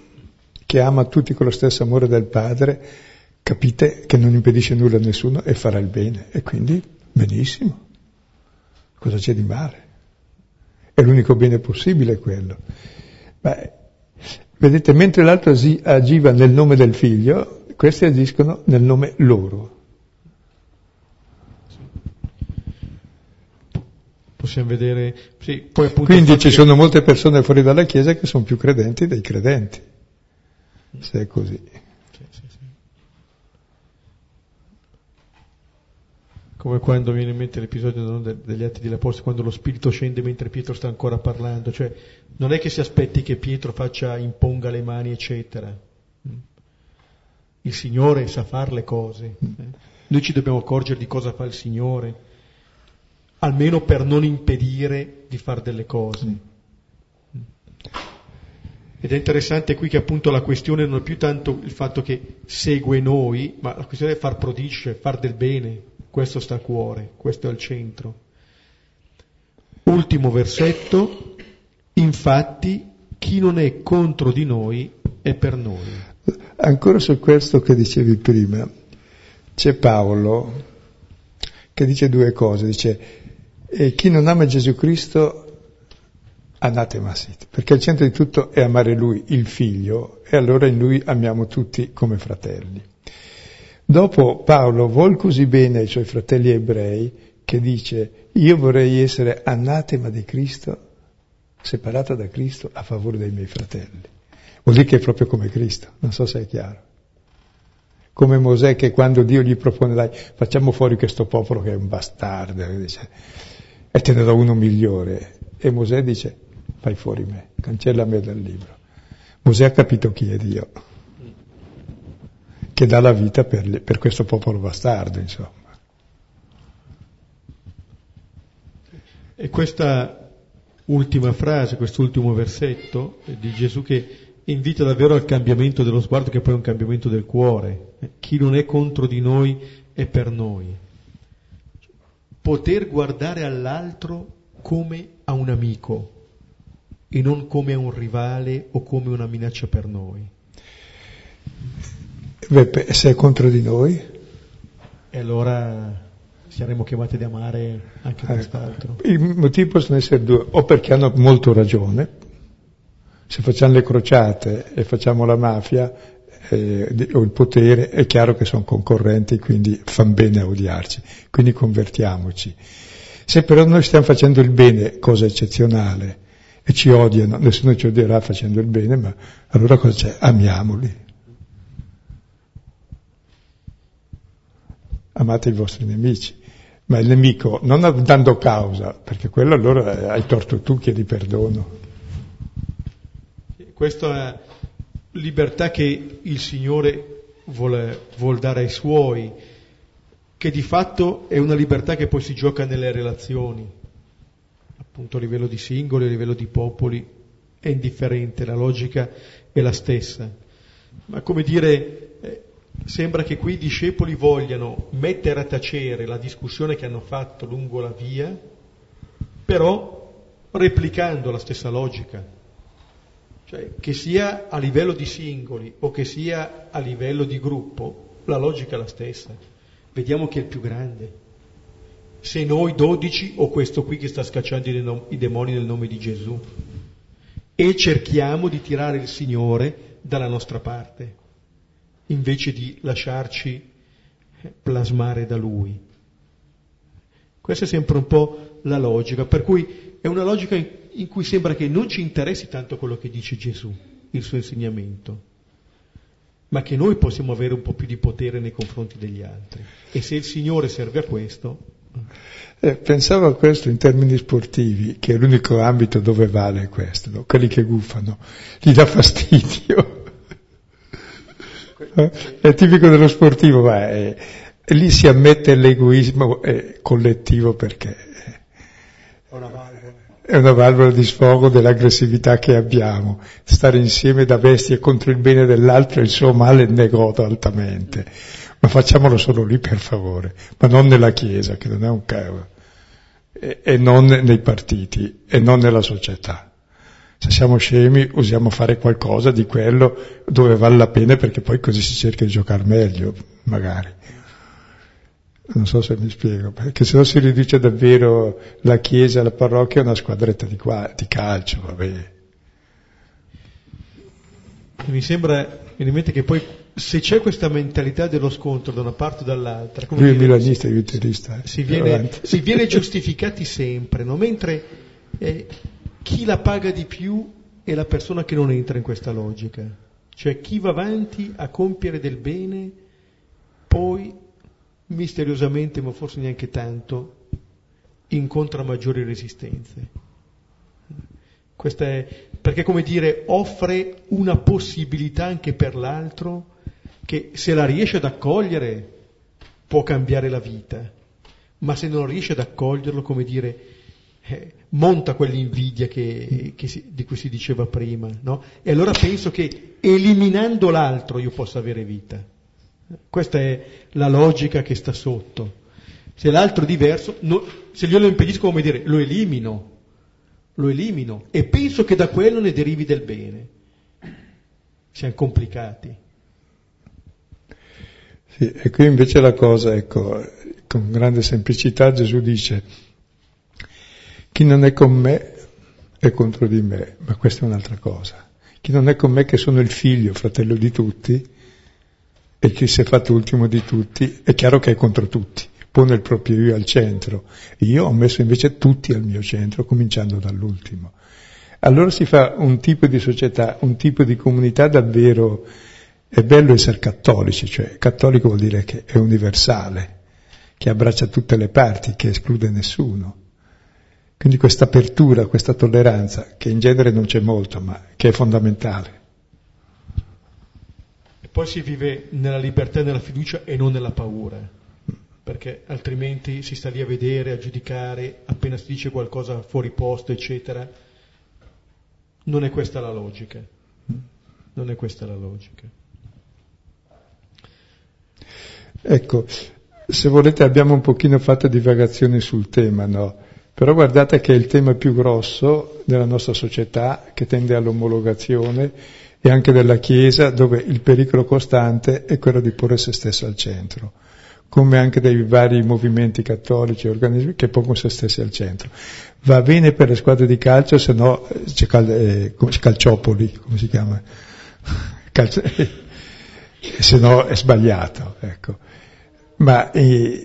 B: che ama tutti con lo stesso amore del padre, capite che non impedisce nulla a nessuno e farà il bene. E quindi, benissimo. Cosa c'è di male? È l'unico bene possibile quello. Beh, vedete, mentre l'altro agiva nel nome del figlio, questi agiscono nel nome loro.
A: Possiamo vedere. Sì,
B: Quindi ci che... sono molte persone fuori dalla Chiesa che sono più credenti dei credenti, se è così. Sì, sì, sì.
A: Come quando viene in mente l'episodio degli Atti degli Apostoli, quando lo Spirito scende mentre Pietro sta ancora parlando, cioè non è che si aspetti che Pietro faccia, imponga le mani, eccetera il Signore sa fare le cose. Noi ci dobbiamo accorgere di cosa fa il Signore, almeno per non impedire di fare delle cose. Ed è interessante qui che appunto la questione non è più tanto il fatto che segue noi, ma la questione è far prodigi, cioè far del bene. Questo sta a cuore, questo è al centro. Ultimo versetto, infatti chi non è contro di noi è per noi.
B: Ancora su questo che dicevi prima, c'è Paolo che dice due cose, dice e chi non ama Gesù Cristo anatema sit, perché il centro di tutto è amare Lui, il Figlio, e allora in Lui amiamo tutti come fratelli. Dopo Paolo vuol così bene ai suoi fratelli ebrei che dice io vorrei essere anatema di Cristo, separato da Cristo a favore dei miei fratelli. Vuol dire che è proprio come Cristo, non so se è chiaro. Come Mosè che quando Dio gli propone, dai, facciamo fuori questo popolo che è un bastardo, dice, e te ne do uno migliore. E Mosè dice, fai fuori me, cancella me dal libro. Mosè ha capito chi è Dio, che dà la vita per, per questo popolo bastardo, insomma.
A: E questa ultima frase, quest'ultimo versetto di Gesù che invita davvero al cambiamento dello sguardo che poi è un cambiamento del cuore. Chi non è contro di noi è per noi. Poter guardare all'altro come a un amico e non come a un rivale o come una minaccia per noi.
B: Beh, se è contro di noi?
A: E allora saremo chiamati ad amare anche ecco. quest'altro.
B: I motivi possono essere due, o perché hanno molto ragione, se facciamo le crociate e facciamo la mafia eh, o il potere, è chiaro che sono concorrenti, quindi fanno bene a odiarci, quindi convertiamoci. Se però noi stiamo facendo il bene, cosa eccezionale, e ci odiano, nessuno ci odierà facendo il bene, ma allora cosa c'è? Amiamoli. Amate i vostri nemici, ma il nemico non dando causa, perché quello allora hai torto tu, chiedi perdono.
A: questa libertà che il Signore vuole, vuole dare ai Suoi, che di fatto è una libertà che poi si gioca nelle relazioni, appunto a livello di singoli, a livello di popoli, è indifferente, la logica è la stessa. Ma come dire, eh, sembra che qui i discepoli vogliano mettere a tacere la discussione che hanno fatto lungo la via, però replicando la stessa logica. Cioè, che sia a livello di singoli o che sia a livello di gruppo, la logica è la stessa. Vediamo chi è il più grande. Se noi dodici o questo qui che sta scacciando i demoni nel nome di Gesù. E cerchiamo di tirare il Signore dalla nostra parte, invece di lasciarci plasmare da Lui. Questa è sempre un po' la logica, per cui è una logica in cui sembra che non ci interessi tanto quello che dice Gesù, il suo insegnamento, ma che noi possiamo avere un po' più di potere nei confronti degli altri. E se il Signore serve a questo...
B: Eh, pensavo a questo in termini sportivi, che è l'unico ambito dove vale questo, no? quelli che guffano, gli dà <laughs> fastidio. È tipico dello sportivo, ma è, lì si ammette l'egoismo collettivo perché è una valvola di sfogo dell'aggressività che abbiamo. Stare insieme da bestie contro il bene dell'altro e il suo male è negoto altamente. Ma facciamolo solo lì per favore, ma non nella Chiesa, che non è un cavo, e, e non nei partiti, e non nella società. Se siamo scemi usiamo fare qualcosa di quello dove vale la pena perché poi così si cerca di giocare meglio, magari. Non so se mi spiego, perché se no si riduce davvero la chiesa, la parrocchia a una squadretta di, qua, di calcio, vabbè.
A: Mi sembra, mi rimette che poi se c'è questa mentalità dello scontro da una parte o dall'altra,
B: lui è milanista, io interista,
A: eh. si, viene, si viene giustificati sempre, no? mentre eh, chi la paga di più è la persona che non entra in questa logica, cioè chi va avanti a compiere del bene, poi misteriosamente, ma forse neanche tanto, incontra maggiori resistenze. Questa è, perché come dire, offre una possibilità anche per l'altro che se la riesce ad accogliere può cambiare la vita, ma se non riesce ad accoglierlo, come dire, eh, monta quell'invidia che, che si, di cui si diceva prima, no? E allora penso che eliminando l'altro io possa avere vita. Questa è la logica che sta sotto. Se l'altro è diverso, no, se io lo impedisco, come dire, lo elimino, lo elimino e penso che da quello ne derivi del bene. Siamo complicati.
B: Sì, e qui invece la cosa, ecco, con grande semplicità Gesù dice, chi non è con me è contro di me, ma questa è un'altra cosa. Chi non è con me che sono il figlio, fratello di tutti, e chi si è fatto ultimo di tutti, è chiaro che è contro tutti, pone il proprio io al centro. Io ho messo invece tutti al mio centro, cominciando dall'ultimo. Allora si fa un tipo di società, un tipo di comunità davvero... È bello essere cattolici, cioè cattolico vuol dire che è universale, che abbraccia tutte le parti, che esclude nessuno. Quindi questa apertura, questa tolleranza, che in genere non c'è molto, ma che è fondamentale
A: poi si vive nella libertà e nella fiducia e non nella paura, perché altrimenti si sta lì a vedere, a giudicare, appena si dice qualcosa fuori posto, eccetera. Non è questa la logica. Non è questa la logica.
B: Ecco, se volete abbiamo un pochino fatto divagazioni sul tema, no? Però guardate che è il tema più grosso della nostra società che tende all'omologazione e anche della Chiesa dove il pericolo costante è quello di porre se stesso al centro, come anche dei vari movimenti cattolici e organismi che pongono se stessi al centro. Va bene per le squadre di calcio, se no eh, c'è, cal- eh, calciopoli, come si chiama? <laughs> Calcio- <laughs> se no è sbagliato, ecco. Ma eh,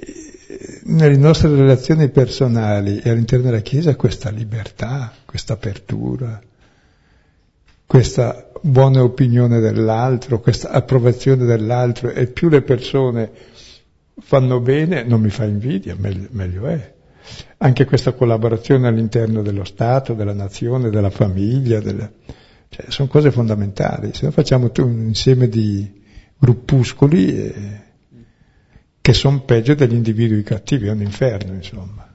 B: nelle nostre relazioni personali e all'interno della Chiesa questa libertà, questa apertura, questa buona opinione dell'altro, questa approvazione dell'altro e più le persone fanno bene, non mi fa invidia, meglio, meglio è. Anche questa collaborazione all'interno dello Stato, della nazione, della famiglia, della, Cioè, sono cose fondamentali, se no facciamo un insieme di gruppuscoli eh, che sono peggio degli individui cattivi, è un inferno, insomma.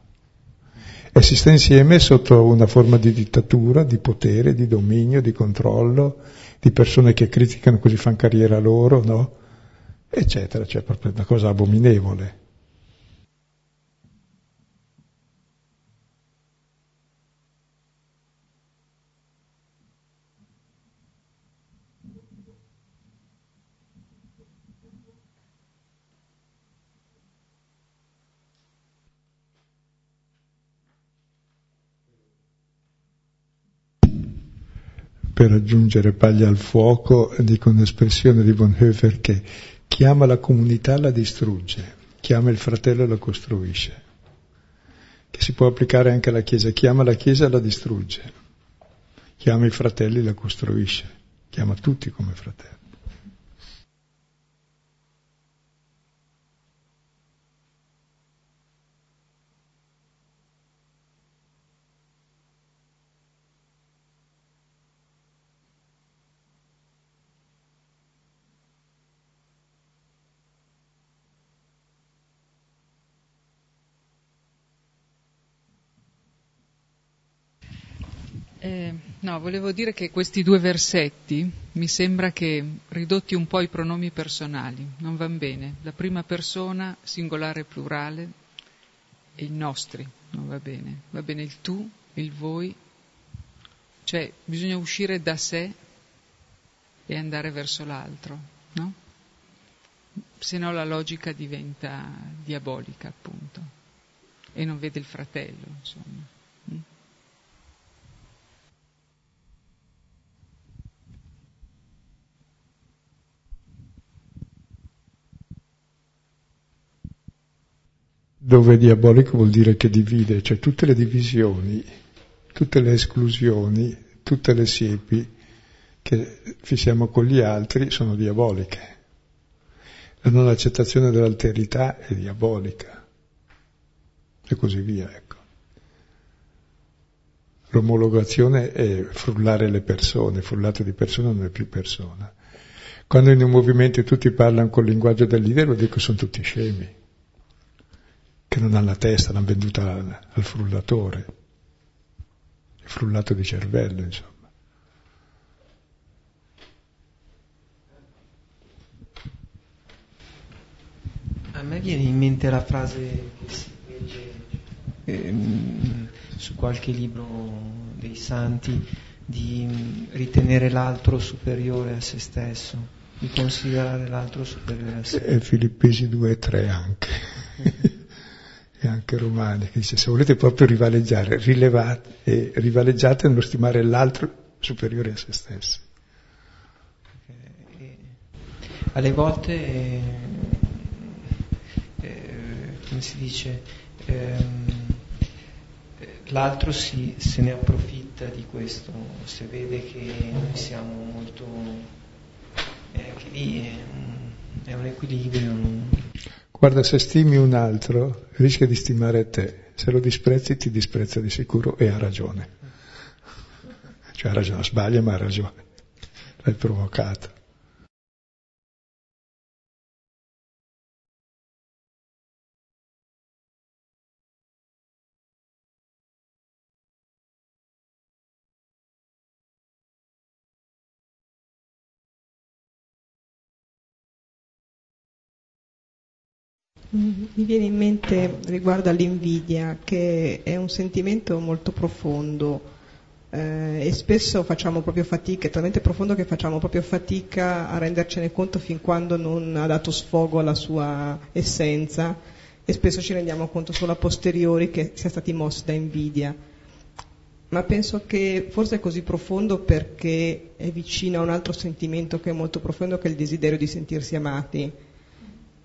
B: E si sta insieme sotto una forma di dittatura, di potere, di dominio, di controllo, di persone che criticano così fanno carriera loro, no? Eccetera, cioè proprio una cosa abominevole. Per aggiungere paglia al fuoco, dico un'espressione di Bonhoeffer che chiama la comunità la distrugge, chiama il fratello la costruisce, che si può applicare anche alla Chiesa, chiama la Chiesa la distrugge, chiama i fratelli la costruisce, chiama tutti come fratelli.
C: Eh, no, volevo dire che questi due versetti mi sembra che ridotti un po' i pronomi personali, non vanno bene. La prima persona, singolare plurale, e i nostri, non va bene. Va bene il tu, il voi, cioè bisogna uscire da sé e andare verso l'altro, no? Se no la logica diventa diabolica, appunto, e non vede il fratello, insomma.
B: Dove diabolico vuol dire che divide, cioè tutte le divisioni, tutte le esclusioni, tutte le siepi che fissiamo con gli altri sono diaboliche. La non accettazione dell'alterità è diabolica e così via, ecco. L'omologazione è frullare le persone, frullato di persona non è più persona. Quando in un movimento tutti parlano col linguaggio del leader, vuol dire che sono tutti scemi che non hanno la testa, l'hanno venduta al frullatore, il frullato di cervello, insomma.
D: A me viene in mente la frase che si legge ehm, su qualche libro dei santi di ritenere l'altro superiore a se stesso, di considerare l'altro superiore a sé.
B: E Filippesi 2 e 3 anche. E anche Romani, che dice se volete proprio rivaleggiare, rilevate e rivaleggiate nello stimare l'altro superiore a se stesso.
D: Eh, alle volte, eh, eh, come si dice, ehm, l'altro si, se ne approfitta di questo, se vede che noi siamo molto... anche lì è è un equilibrio.
B: Guarda, se stimi un altro, rischia di stimare te. Se lo disprezzi, ti disprezza di sicuro e ha ragione. Cioè ha ragione, sbaglia ma ha ragione. L'hai provocato.
E: Mi viene in mente riguardo all'invidia che è un sentimento molto profondo eh, e spesso facciamo proprio fatica, è talmente profondo che facciamo proprio fatica a rendercene conto fin quando non ha dato sfogo alla sua essenza e spesso ci rendiamo conto solo a posteriori che sia stati mossi da invidia. Ma penso che forse è così profondo perché è vicino a un altro sentimento che è molto profondo, che è il desiderio di sentirsi amati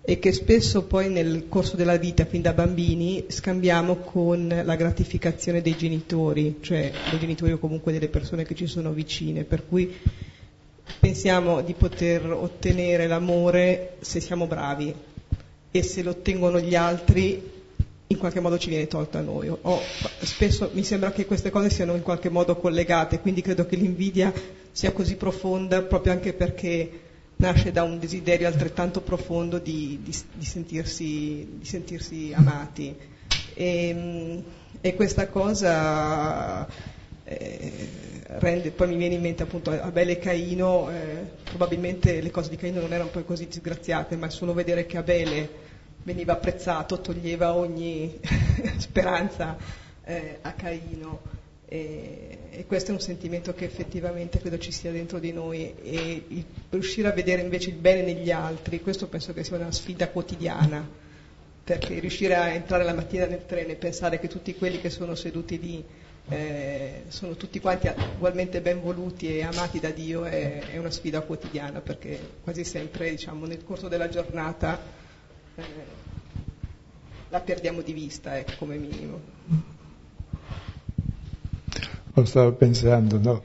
E: e che spesso poi nel corso della vita, fin da bambini, scambiamo con la gratificazione dei genitori, cioè dei genitori o comunque delle persone che ci sono vicine, per cui pensiamo di poter ottenere l'amore se siamo bravi e se lo ottengono gli altri in qualche modo ci viene tolto a noi. O, spesso mi sembra che queste cose siano in qualche modo collegate, quindi credo che l'invidia sia così profonda proprio anche perché nasce da un desiderio altrettanto profondo di, di, di, sentirsi, di sentirsi, amati. E, e questa cosa eh, rende, poi mi viene in mente appunto Abele e Caino, eh, probabilmente le cose di Caino non erano poi così disgraziate, ma solo vedere che Abele veniva apprezzato toglieva ogni <laughs> speranza eh, a Caino. E, e, questo è un sentimento che effettivamente credo ci sia dentro di noi e il, riuscire a vedere invece il bene negli altri, questo penso che sia una sfida quotidiana, perché riuscire a entrare la mattina nel treno e pensare che tutti quelli che sono seduti lì eh, sono tutti quanti ugualmente ben voluti e amati da Dio è, è una sfida quotidiana, perché quasi sempre diciamo, nel corso della giornata eh, la perdiamo di vista, ecco, come minimo.
B: Lo stavo pensando, no?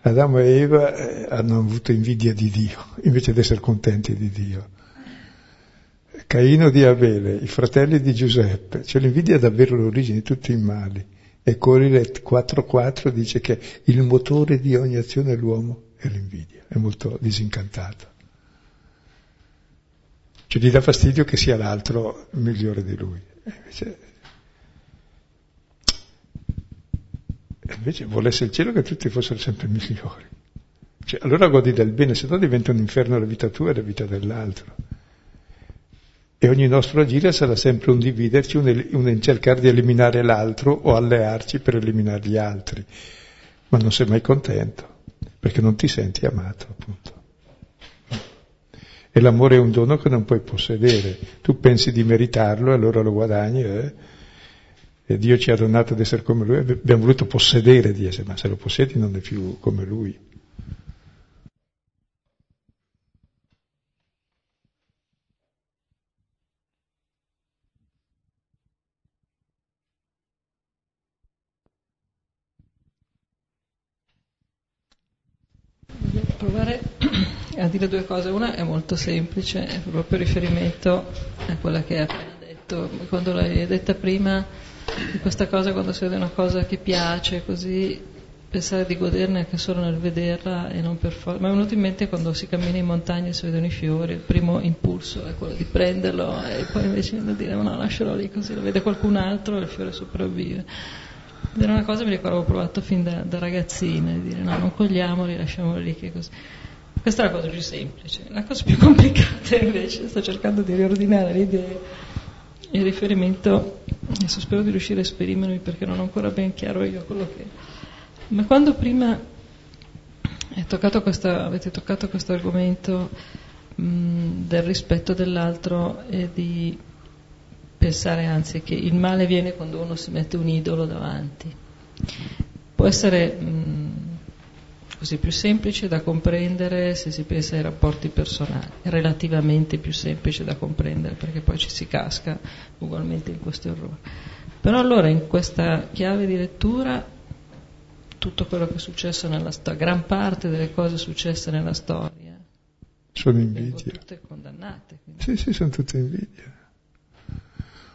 B: Adamo e Eva eh, hanno avuto invidia di Dio, invece di essere contenti di Dio. Caino di Abele, i fratelli di Giuseppe, cioè l'invidia è davvero l'origine di tutti i mali. E Corilet 4.4 dice che il motore di ogni azione dell'uomo è l'invidia, è molto disincantato. Cioè gli dà fastidio che sia l'altro migliore di lui. Invece invece volesse il cielo che tutti fossero sempre migliori. Cioè, allora godi del bene, se no diventa un inferno la vita tua e la vita dell'altro. E ogni nostro agire sarà sempre un dividerci, un, un cercare di eliminare l'altro o allearci per eliminare gli altri. Ma non sei mai contento, perché non ti senti amato, appunto. E l'amore è un dono che non puoi possedere. Tu pensi di meritarlo e allora lo guadagni. Eh? E Dio ci ha donato ad essere come Lui, abbiamo voluto possedere di essere, ma se lo possiedi non è più come Lui.
F: Voglio provare a dire due cose. Una è molto semplice, è proprio riferimento a quella che hai appena detto. Quando l'hai detta prima questa cosa quando si vede una cosa che piace, così pensare di goderne anche solo nel vederla e non per forza. Mi è venuto in mente quando si cammina in montagna e si vedono i fiori, il primo impulso è quello di prenderlo e poi invece di dire ma no, lascialo lì così lo vede qualcun altro e il fiore sopravvive. Era una cosa che mi ricordo avevo provato fin da, da ragazzina, di dire no, non cogliamoli, lasciamoli lì che così. Questa è la cosa più semplice. La cosa più <laughs> complicata invece, sto cercando di riordinare le idee in riferimento, adesso spero di riuscire a esprimermi perché non ho ancora ben chiaro io quello che... Ma quando prima toccato questa, avete toccato questo argomento del rispetto dell'altro e di pensare anzi che il male viene quando uno si mette un idolo davanti. Può essere mh, così più semplice da comprendere se si pensa ai rapporti personali, relativamente più semplice da comprendere perché poi ci si casca ugualmente in questi orrori. Però allora in questa chiave di lettura tutto quello che è successo nella storia, gran parte delle cose successe nella storia
B: sono invidia. Sono
F: tutte condannate.
B: Quindi. Sì, sì, sono tutte invidie.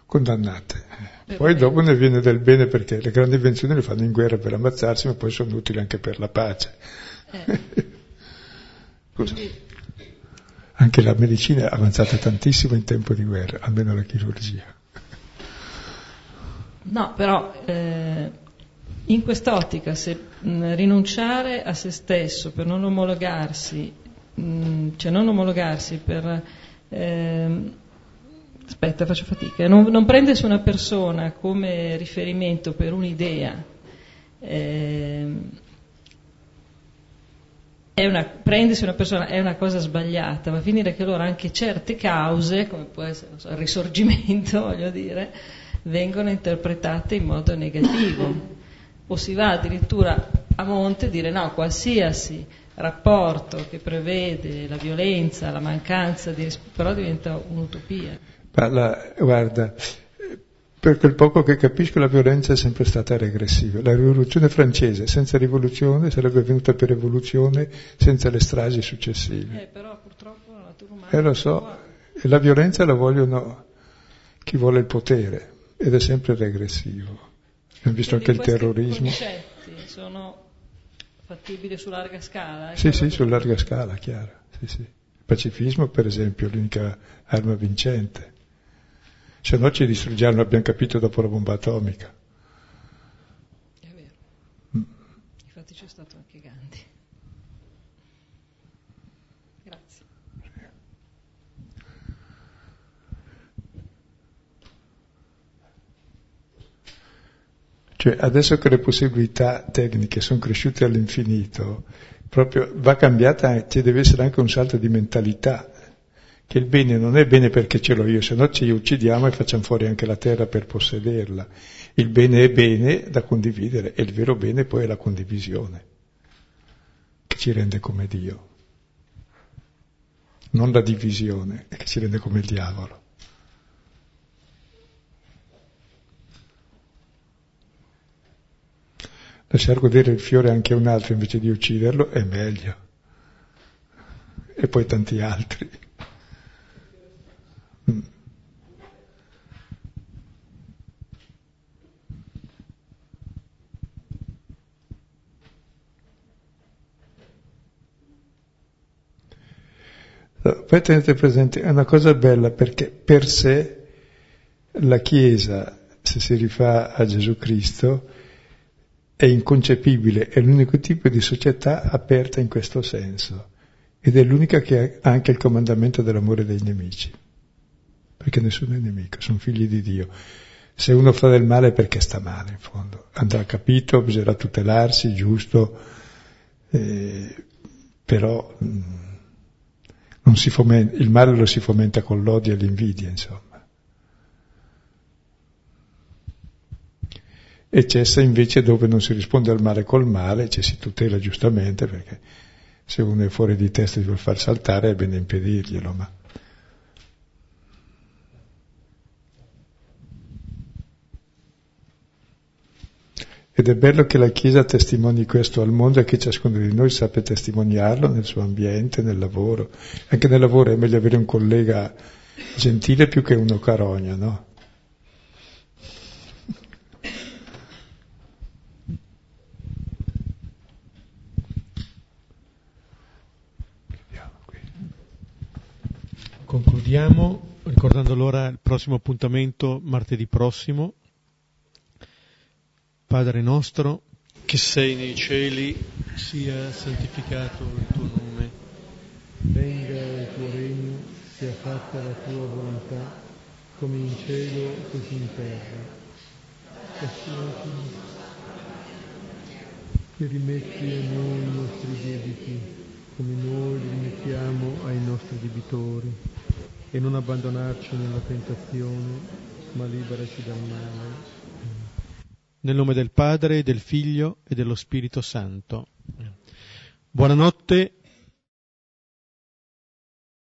B: Condannate. Per poi dopo ne viene del bene perché le grandi invenzioni le fanno in guerra per ammazzarsi, ma poi sono utili anche per la pace. Eh. Anche la medicina è avanzata tantissimo in tempo di guerra, almeno la chirurgia.
F: No, però eh, in quest'ottica, se mh, rinunciare a se stesso per non omologarsi, mh, cioè non omologarsi per... Eh, aspetta, faccio fatica, non, non, prendersi una persona come riferimento per un'idea, eh, una, prendersi una persona è una cosa sbagliata, ma finire che allora anche certe cause, come può essere so, il risorgimento, <laughs> voglio dire, vengono interpretate in modo negativo. O si va addirittura a monte e dire no, qualsiasi rapporto che prevede la violenza, la mancanza di rispetto, però diventa un'utopia.
B: Parla, guarda, per quel poco che capisco la violenza è sempre stata regressiva. La rivoluzione francese senza rivoluzione sarebbe venuta per evoluzione senza le stragi successive.
F: Eh, però purtroppo la natura umana...
B: Eh lo so, e la violenza la vogliono chi vuole il potere ed è sempre regressivo. Abbiamo visto
F: Quindi
B: anche il terrorismo.
F: I concetti sono fattibile su larga scala?
B: Sì, sì, su larga scala, chiaro. Sì, sì. Il pacifismo, per esempio, è l'unica arma vincente. Se no ci distruggiamo, abbiamo capito, dopo la bomba atomica.
F: È vero.
B: Mm.
F: Infatti c'è stato anche Gandhi. Grazie.
B: Cioè, adesso che le possibilità tecniche sono cresciute all'infinito, proprio va cambiata, ci deve essere anche un salto di mentalità, che il bene non è bene perché ce l'ho io, se no ci uccidiamo e facciamo fuori anche la terra per possederla. Il bene è bene da condividere e il vero bene poi è la condivisione, che ci rende come Dio, non la divisione, che ci rende come il diavolo. lasciar godere il fiore anche a un altro invece di ucciderlo è meglio. E poi tanti altri. Poi tenete presente, è una cosa bella perché per sé la Chiesa, se si rifà a Gesù Cristo, è inconcepibile, è l'unico tipo di società aperta in questo senso ed è l'unica che ha anche il comandamento dell'amore dei nemici, perché nessuno è nemico, sono figli di Dio. Se uno fa del male è perché sta male, in fondo. Andrà capito, bisognerà tutelarsi, giusto, eh, però mh, mm, fomenta, il male lo si fomenta con l'odio e l'invidia, insomma. e cessa invece dove non si risponde al male col male, ci si tutela giustamente perché se uno è fuori di testa e vuol far saltare è bene impedirglielo, ma... Ed è bello che la Chiesa testimoni questo al mondo e che ciascuno di noi sappia testimoniarlo nel suo ambiente, nel lavoro. Anche nel lavoro è meglio avere un collega gentile più che uno carogna, no?
A: Concludiamo ricordando allora il prossimo appuntamento martedì prossimo. Padre nostro, che sei nei cieli, sia santificato il tuo nome.
G: Venga il tuo regno, sia fatta la tua volontà, come in cielo così in terra. Che rimetti a noi i nostri debiti, come noi rimettiamo ai nostri debitori e non abbandonarci nella tentazione, ma liberaci dal male.
A: Nel nome del Padre, del Figlio e dello Spirito Santo. Buonanotte